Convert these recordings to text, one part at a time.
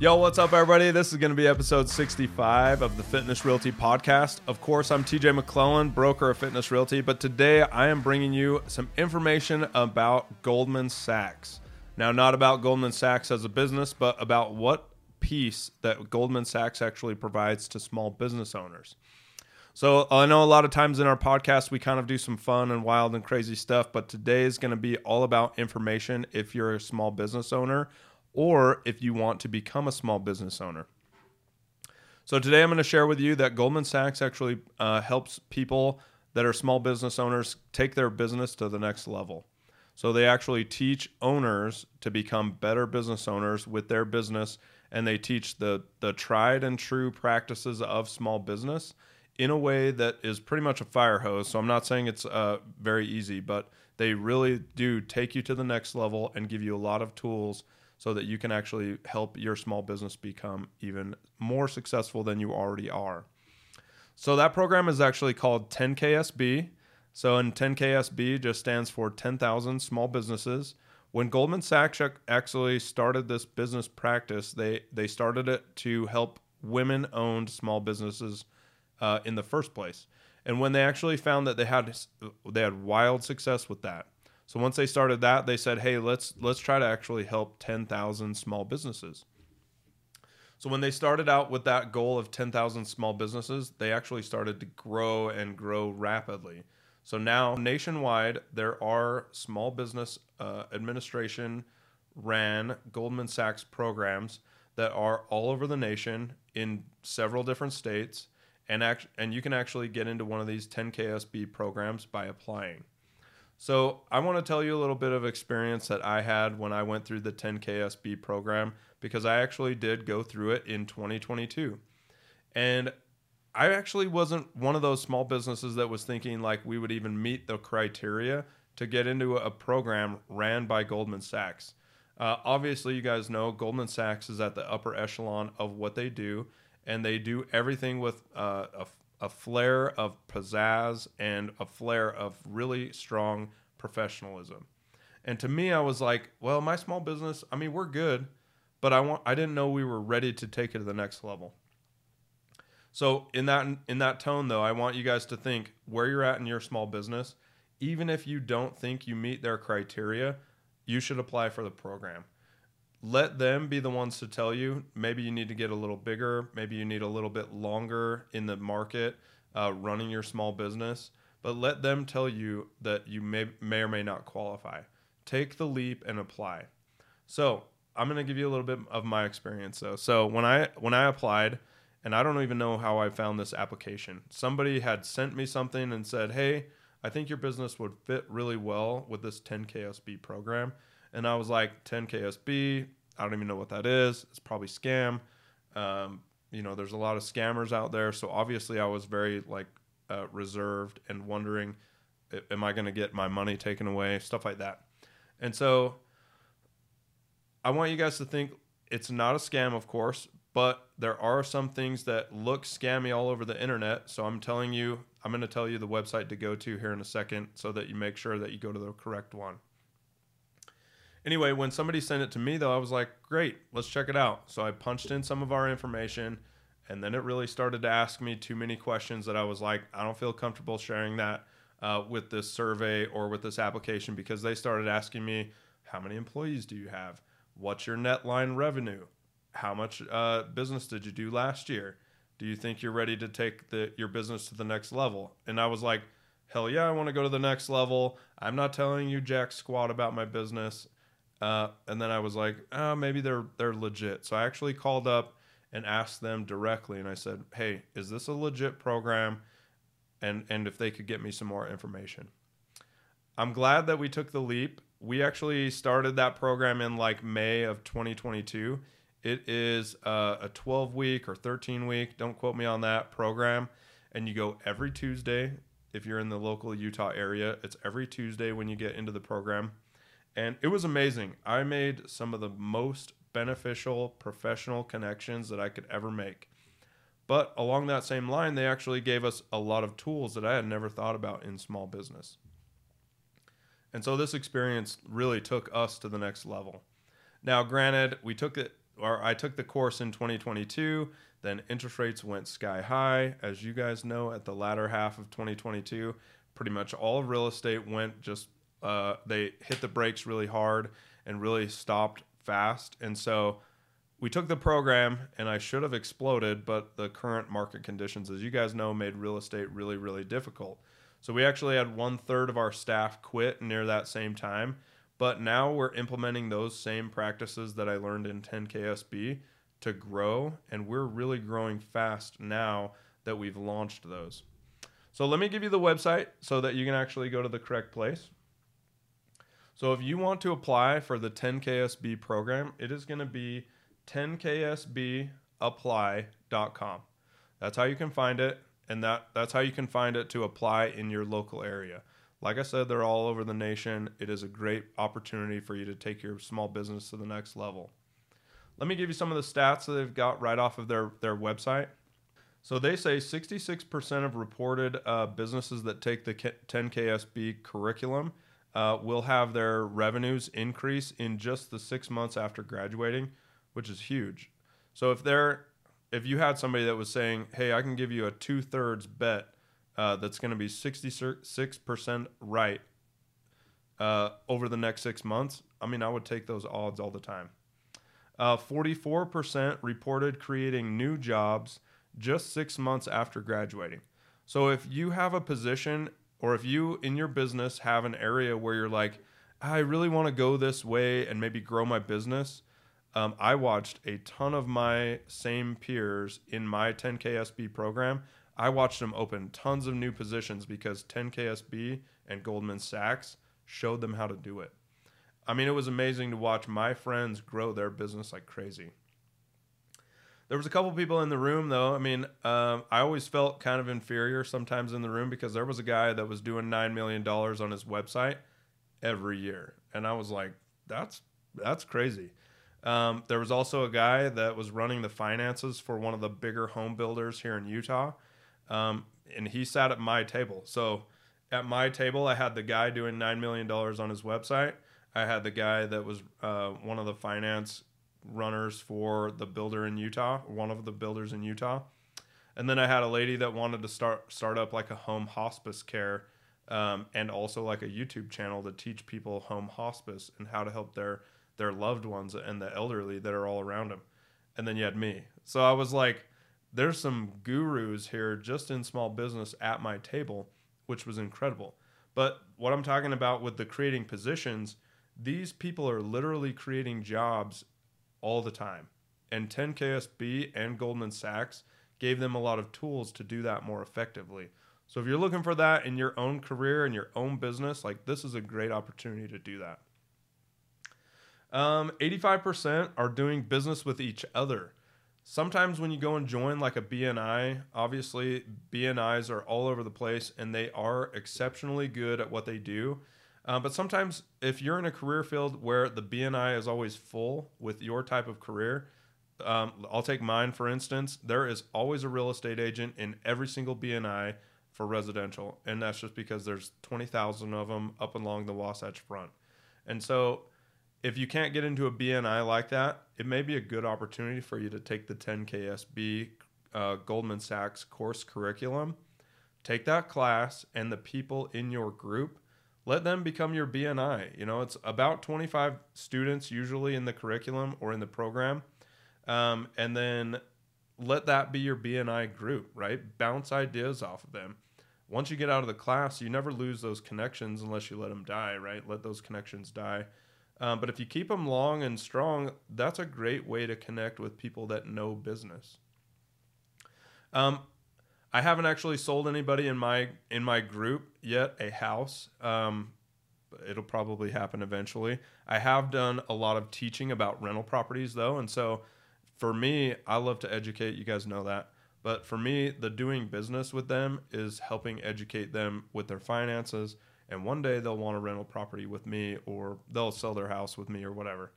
Yo, what's up, everybody? This is going to be episode 65 of the Fitness Realty podcast. Of course, I'm TJ McLelland, broker of Fitness Realty, but today I am bringing you some information about Goldman Sachs. Now, not about Goldman Sachs as a business, but about what piece that Goldman Sachs actually provides to small business owners. So, I know a lot of times in our podcast we kind of do some fun and wild and crazy stuff, but today is going to be all about information if you're a small business owner or if you want to become a small business owner. So, today I'm going to share with you that Goldman Sachs actually uh, helps people that are small business owners take their business to the next level. So, they actually teach owners to become better business owners with their business, and they teach the, the tried and true practices of small business in a way that is pretty much a fire hose. So, I'm not saying it's uh, very easy, but they really do take you to the next level and give you a lot of tools so that you can actually help your small business become even more successful than you already are. So that program is actually called 10KSB. So in 10KSB just stands for 10,000 small businesses. When Goldman Sachs actually started this business practice, they they started it to help women-owned small businesses uh, in the first place. And when they actually found that they had they had wild success with that, so once they started that, they said, "Hey, let's let's try to actually help 10,000 small businesses." So when they started out with that goal of 10,000 small businesses, they actually started to grow and grow rapidly. So now nationwide, there are small business uh, administration ran Goldman Sachs programs that are all over the nation in several different states, and act- and you can actually get into one of these 10KSB programs by applying. So I want to tell you a little bit of experience that I had when I went through the 10KSB program because I actually did go through it in 2022. And I actually wasn't one of those small businesses that was thinking like we would even meet the criteria to get into a program ran by Goldman Sachs. Uh, obviously, you guys know Goldman Sachs is at the upper echelon of what they do, and they do everything with uh, a a flair of pizzazz and a flair of really strong professionalism. And to me, I was like, well, my small business, I mean, we're good, but I want I didn't know we were ready to take it to the next level. So in that in that tone though, I want you guys to think where you're at in your small business, even if you don't think you meet their criteria, you should apply for the program let them be the ones to tell you maybe you need to get a little bigger maybe you need a little bit longer in the market uh, running your small business but let them tell you that you may, may or may not qualify. Take the leap and apply. So i'm going to give you a little bit of my experience though. So when i when i applied and i don't even know how i found this application somebody had sent me something and said hey i think your business would fit really well with this 10ksb program and I was like, 10 KSB. I don't even know what that is. It's probably scam. Um, you know, there's a lot of scammers out there. So obviously, I was very like uh, reserved and wondering, am I going to get my money taken away? Stuff like that. And so, I want you guys to think it's not a scam, of course, but there are some things that look scammy all over the internet. So I'm telling you, I'm going to tell you the website to go to here in a second so that you make sure that you go to the correct one. Anyway, when somebody sent it to me, though, I was like, great, let's check it out. So I punched in some of our information, and then it really started to ask me too many questions that I was like, I don't feel comfortable sharing that uh, with this survey or with this application because they started asking me, how many employees do you have? What's your net line revenue? How much uh, business did you do last year? Do you think you're ready to take the, your business to the next level? And I was like, hell yeah, I want to go to the next level. I'm not telling you jack squat about my business. Uh, and then I was like, oh, maybe they're they're legit. So I actually called up and asked them directly, and I said, hey, is this a legit program? And and if they could get me some more information. I'm glad that we took the leap. We actually started that program in like May of 2022. It is uh, a 12 week or 13 week, don't quote me on that program. And you go every Tuesday if you're in the local Utah area. It's every Tuesday when you get into the program and it was amazing. I made some of the most beneficial professional connections that I could ever make. But along that same line, they actually gave us a lot of tools that I had never thought about in small business. And so this experience really took us to the next level. Now, granted, we took it or I took the course in 2022. Then interest rates went sky high, as you guys know. At the latter half of 2022, pretty much all real estate went just uh, they hit the brakes really hard and really stopped fast. And so we took the program, and I should have exploded, but the current market conditions, as you guys know, made real estate really, really difficult. So we actually had one third of our staff quit near that same time. But now we're implementing those same practices that I learned in 10KSB to grow, and we're really growing fast now that we've launched those. So let me give you the website so that you can actually go to the correct place. So if you want to apply for the 10KSB program, it is going to be 10ksbapply.com. That's how you can find it, and that, that's how you can find it to apply in your local area. Like I said, they're all over the nation. It is a great opportunity for you to take your small business to the next level. Let me give you some of the stats that they've got right off of their, their website. So they say 66% of reported uh, businesses that take the 10KSB curriculum uh, will have their revenues increase in just the six months after graduating, which is huge. So if they're if you had somebody that was saying, "Hey, I can give you a two thirds bet uh, that's going to be 66% right uh, over the next six months, I mean, I would take those odds all the time. Uh, 44% reported creating new jobs just six months after graduating. So if you have a position or if you in your business have an area where you're like, I really want to go this way and maybe grow my business, um, I watched a ton of my same peers in my 10KSB program I watched them open tons of new positions because 10KSB and Goldman Sachs showed them how to do it. I mean, it was amazing to watch my friends grow their business like crazy. There was a couple people in the room though. I mean, um, I always felt kind of inferior sometimes in the room because there was a guy that was doing nine million dollars on his website every year, and I was like, "That's that's crazy." Um, there was also a guy that was running the finances for one of the bigger home builders here in Utah, um, and he sat at my table. So at my table, I had the guy doing $9 million on his website. I had the guy that was uh, one of the finance runners for the builder in Utah, one of the builders in Utah. And then I had a lady that wanted to start start up like a home hospice care um, and also like a YouTube channel to teach people home hospice and how to help their their loved ones and the elderly that are all around them. And then you had me. So I was like, there's some gurus here just in small business at my table, which was incredible. But what I'm talking about with the creating positions, these people are literally creating jobs all the time. And 10KSB and Goldman Sachs gave them a lot of tools to do that more effectively. So if you're looking for that in your own career and your own business, like this is a great opportunity to do that. Um, 85% are doing business with each other sometimes when you go and join like a BNI, obviously BNIs are all over the place and they are exceptionally good at what they do. Uh, but sometimes if you're in a career field where the BNI is always full with your type of career, um, I'll take mine for instance. There is always a real estate agent in every single BNI for residential, and that's just because there's 20,000 of them up along the Wasatch Front. And so if you can't get into a BNI like that, it may be a good opportunity for you to take the 10KSB uh, Goldman Sachs course curriculum. Take that class and the people in your group, let them become your BNI. You know, it's about 25 students usually in the curriculum or in the program. Um, and then let that be your BNI group, right? Bounce ideas off of them. Once you get out of the class, you never lose those connections unless you let them die, right? Let those connections die um, but if you keep them long and strong, that's a great way to connect with people that know business. Um, I haven't actually sold anybody in my in my group yet a house. Um, it'll probably happen eventually. I have done a lot of teaching about rental properties though, and so for me, I love to educate. You guys know that. But for me, the doing business with them is helping educate them with their finances, and one day they'll want a rental property with me or they'll sell their house with me or whatever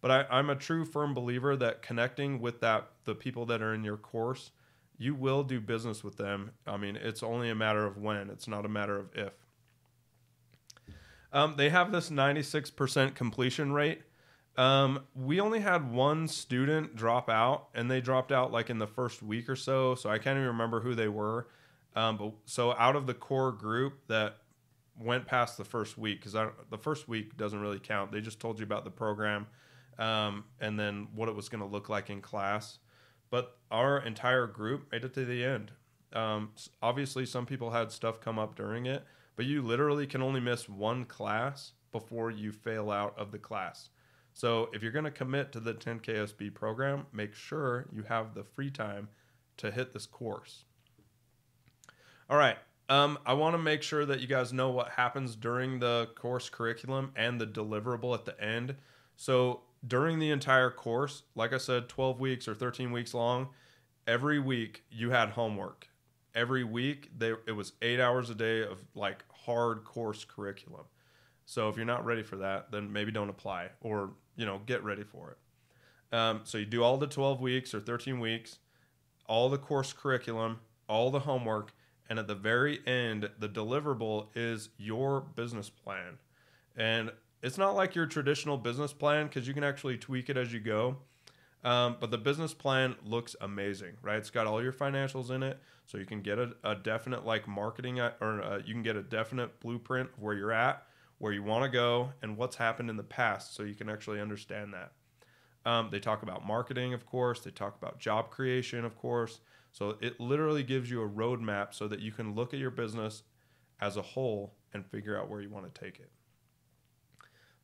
but I, am a true firm believer that connecting with that the people that are in your course you will do business with them i mean it's only a matter of when it's not a matter of if um, they have this 96% completion rate Um, we only had one student drop out, and they dropped out like in the first week or so. So I can't even remember who they were. Um, but so out of the core group that went past the first week, because the first week doesn't really count. They just told you about the program, um, and then what it was going to look like in class. But our entire group made it to the end. Um, obviously, some people had stuff come up during it, but you literally can only miss one class before you fail out of the class. So if you're going to commit to the 10KSB program, make sure you have the free time to hit this course. All right. Um, I want to make sure that you guys know what happens during the course curriculum and the deliverable at the end. So during the entire course, like I said, 12 weeks or 13 weeks long, every week you had homework. Every week they, it was eight hours a day of like hard course curriculum. So if you're not ready for that, then maybe don't apply or you know get ready for it. Um, so you do all the 12 weeks or 13 weeks, all the course curriculum, all the homework, and at the very end, the deliverable is your business plan. And it's not like your traditional business plan because you can actually tweak it as you go. Um, but the business plan looks amazing, right? It's got all your financials in it, so you can get a, a definite like marketing uh, or uh, you can get a definite blueprint of where you're at where you want to go, and what's happened in the past so you can actually understand that. Um, they talk about marketing, of course. They talk about job creation, of course. So it literally gives you a roadmap so that you can look at your business as a whole and figure out where you want to take it.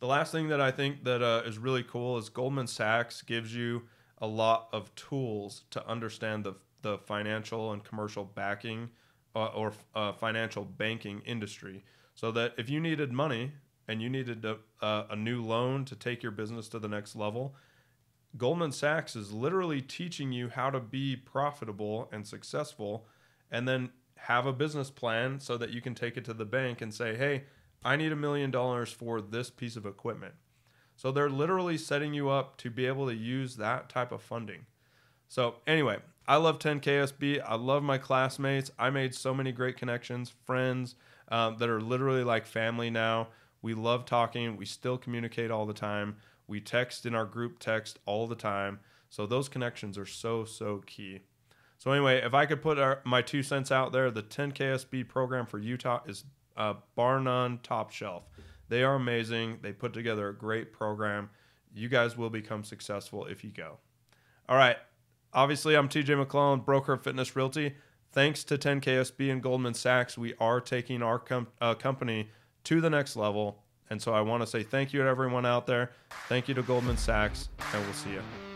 The last thing that I think that uh, is really cool is Goldman Sachs gives you a lot of tools to understand the the financial and commercial backing uh, or uh, financial banking industry. So that if you needed money and you needed uh, a new loan to take your business to the next level, Goldman Sachs is literally teaching you how to be profitable and successful and then have a business plan so that you can take it to the bank and say, hey, I need a million dollars for this piece of equipment. So they're literally setting you up to be able to use that type of funding. So, anyway, I love 10KSB. I love my classmates. I made so many great connections, friends, um, that are literally like family now. We love talking. We still communicate all the time. We text in our group text all the time. So those connections are so, so key. So, anyway, if I could put our, my two cents out there, the 10KSB program for Utah is uh, bar none top shelf. They are amazing. They put together a great program. You guys will become successful if you go. All right. Obviously, I'm TJ McLelland, broker of Fitness Realty thanks to 10KSB and Goldman Sachs, we are taking our com- uh, company to the next level. And so I want to say thank you to everyone out there. Thank you to Goldman Sachs, and we'll see you.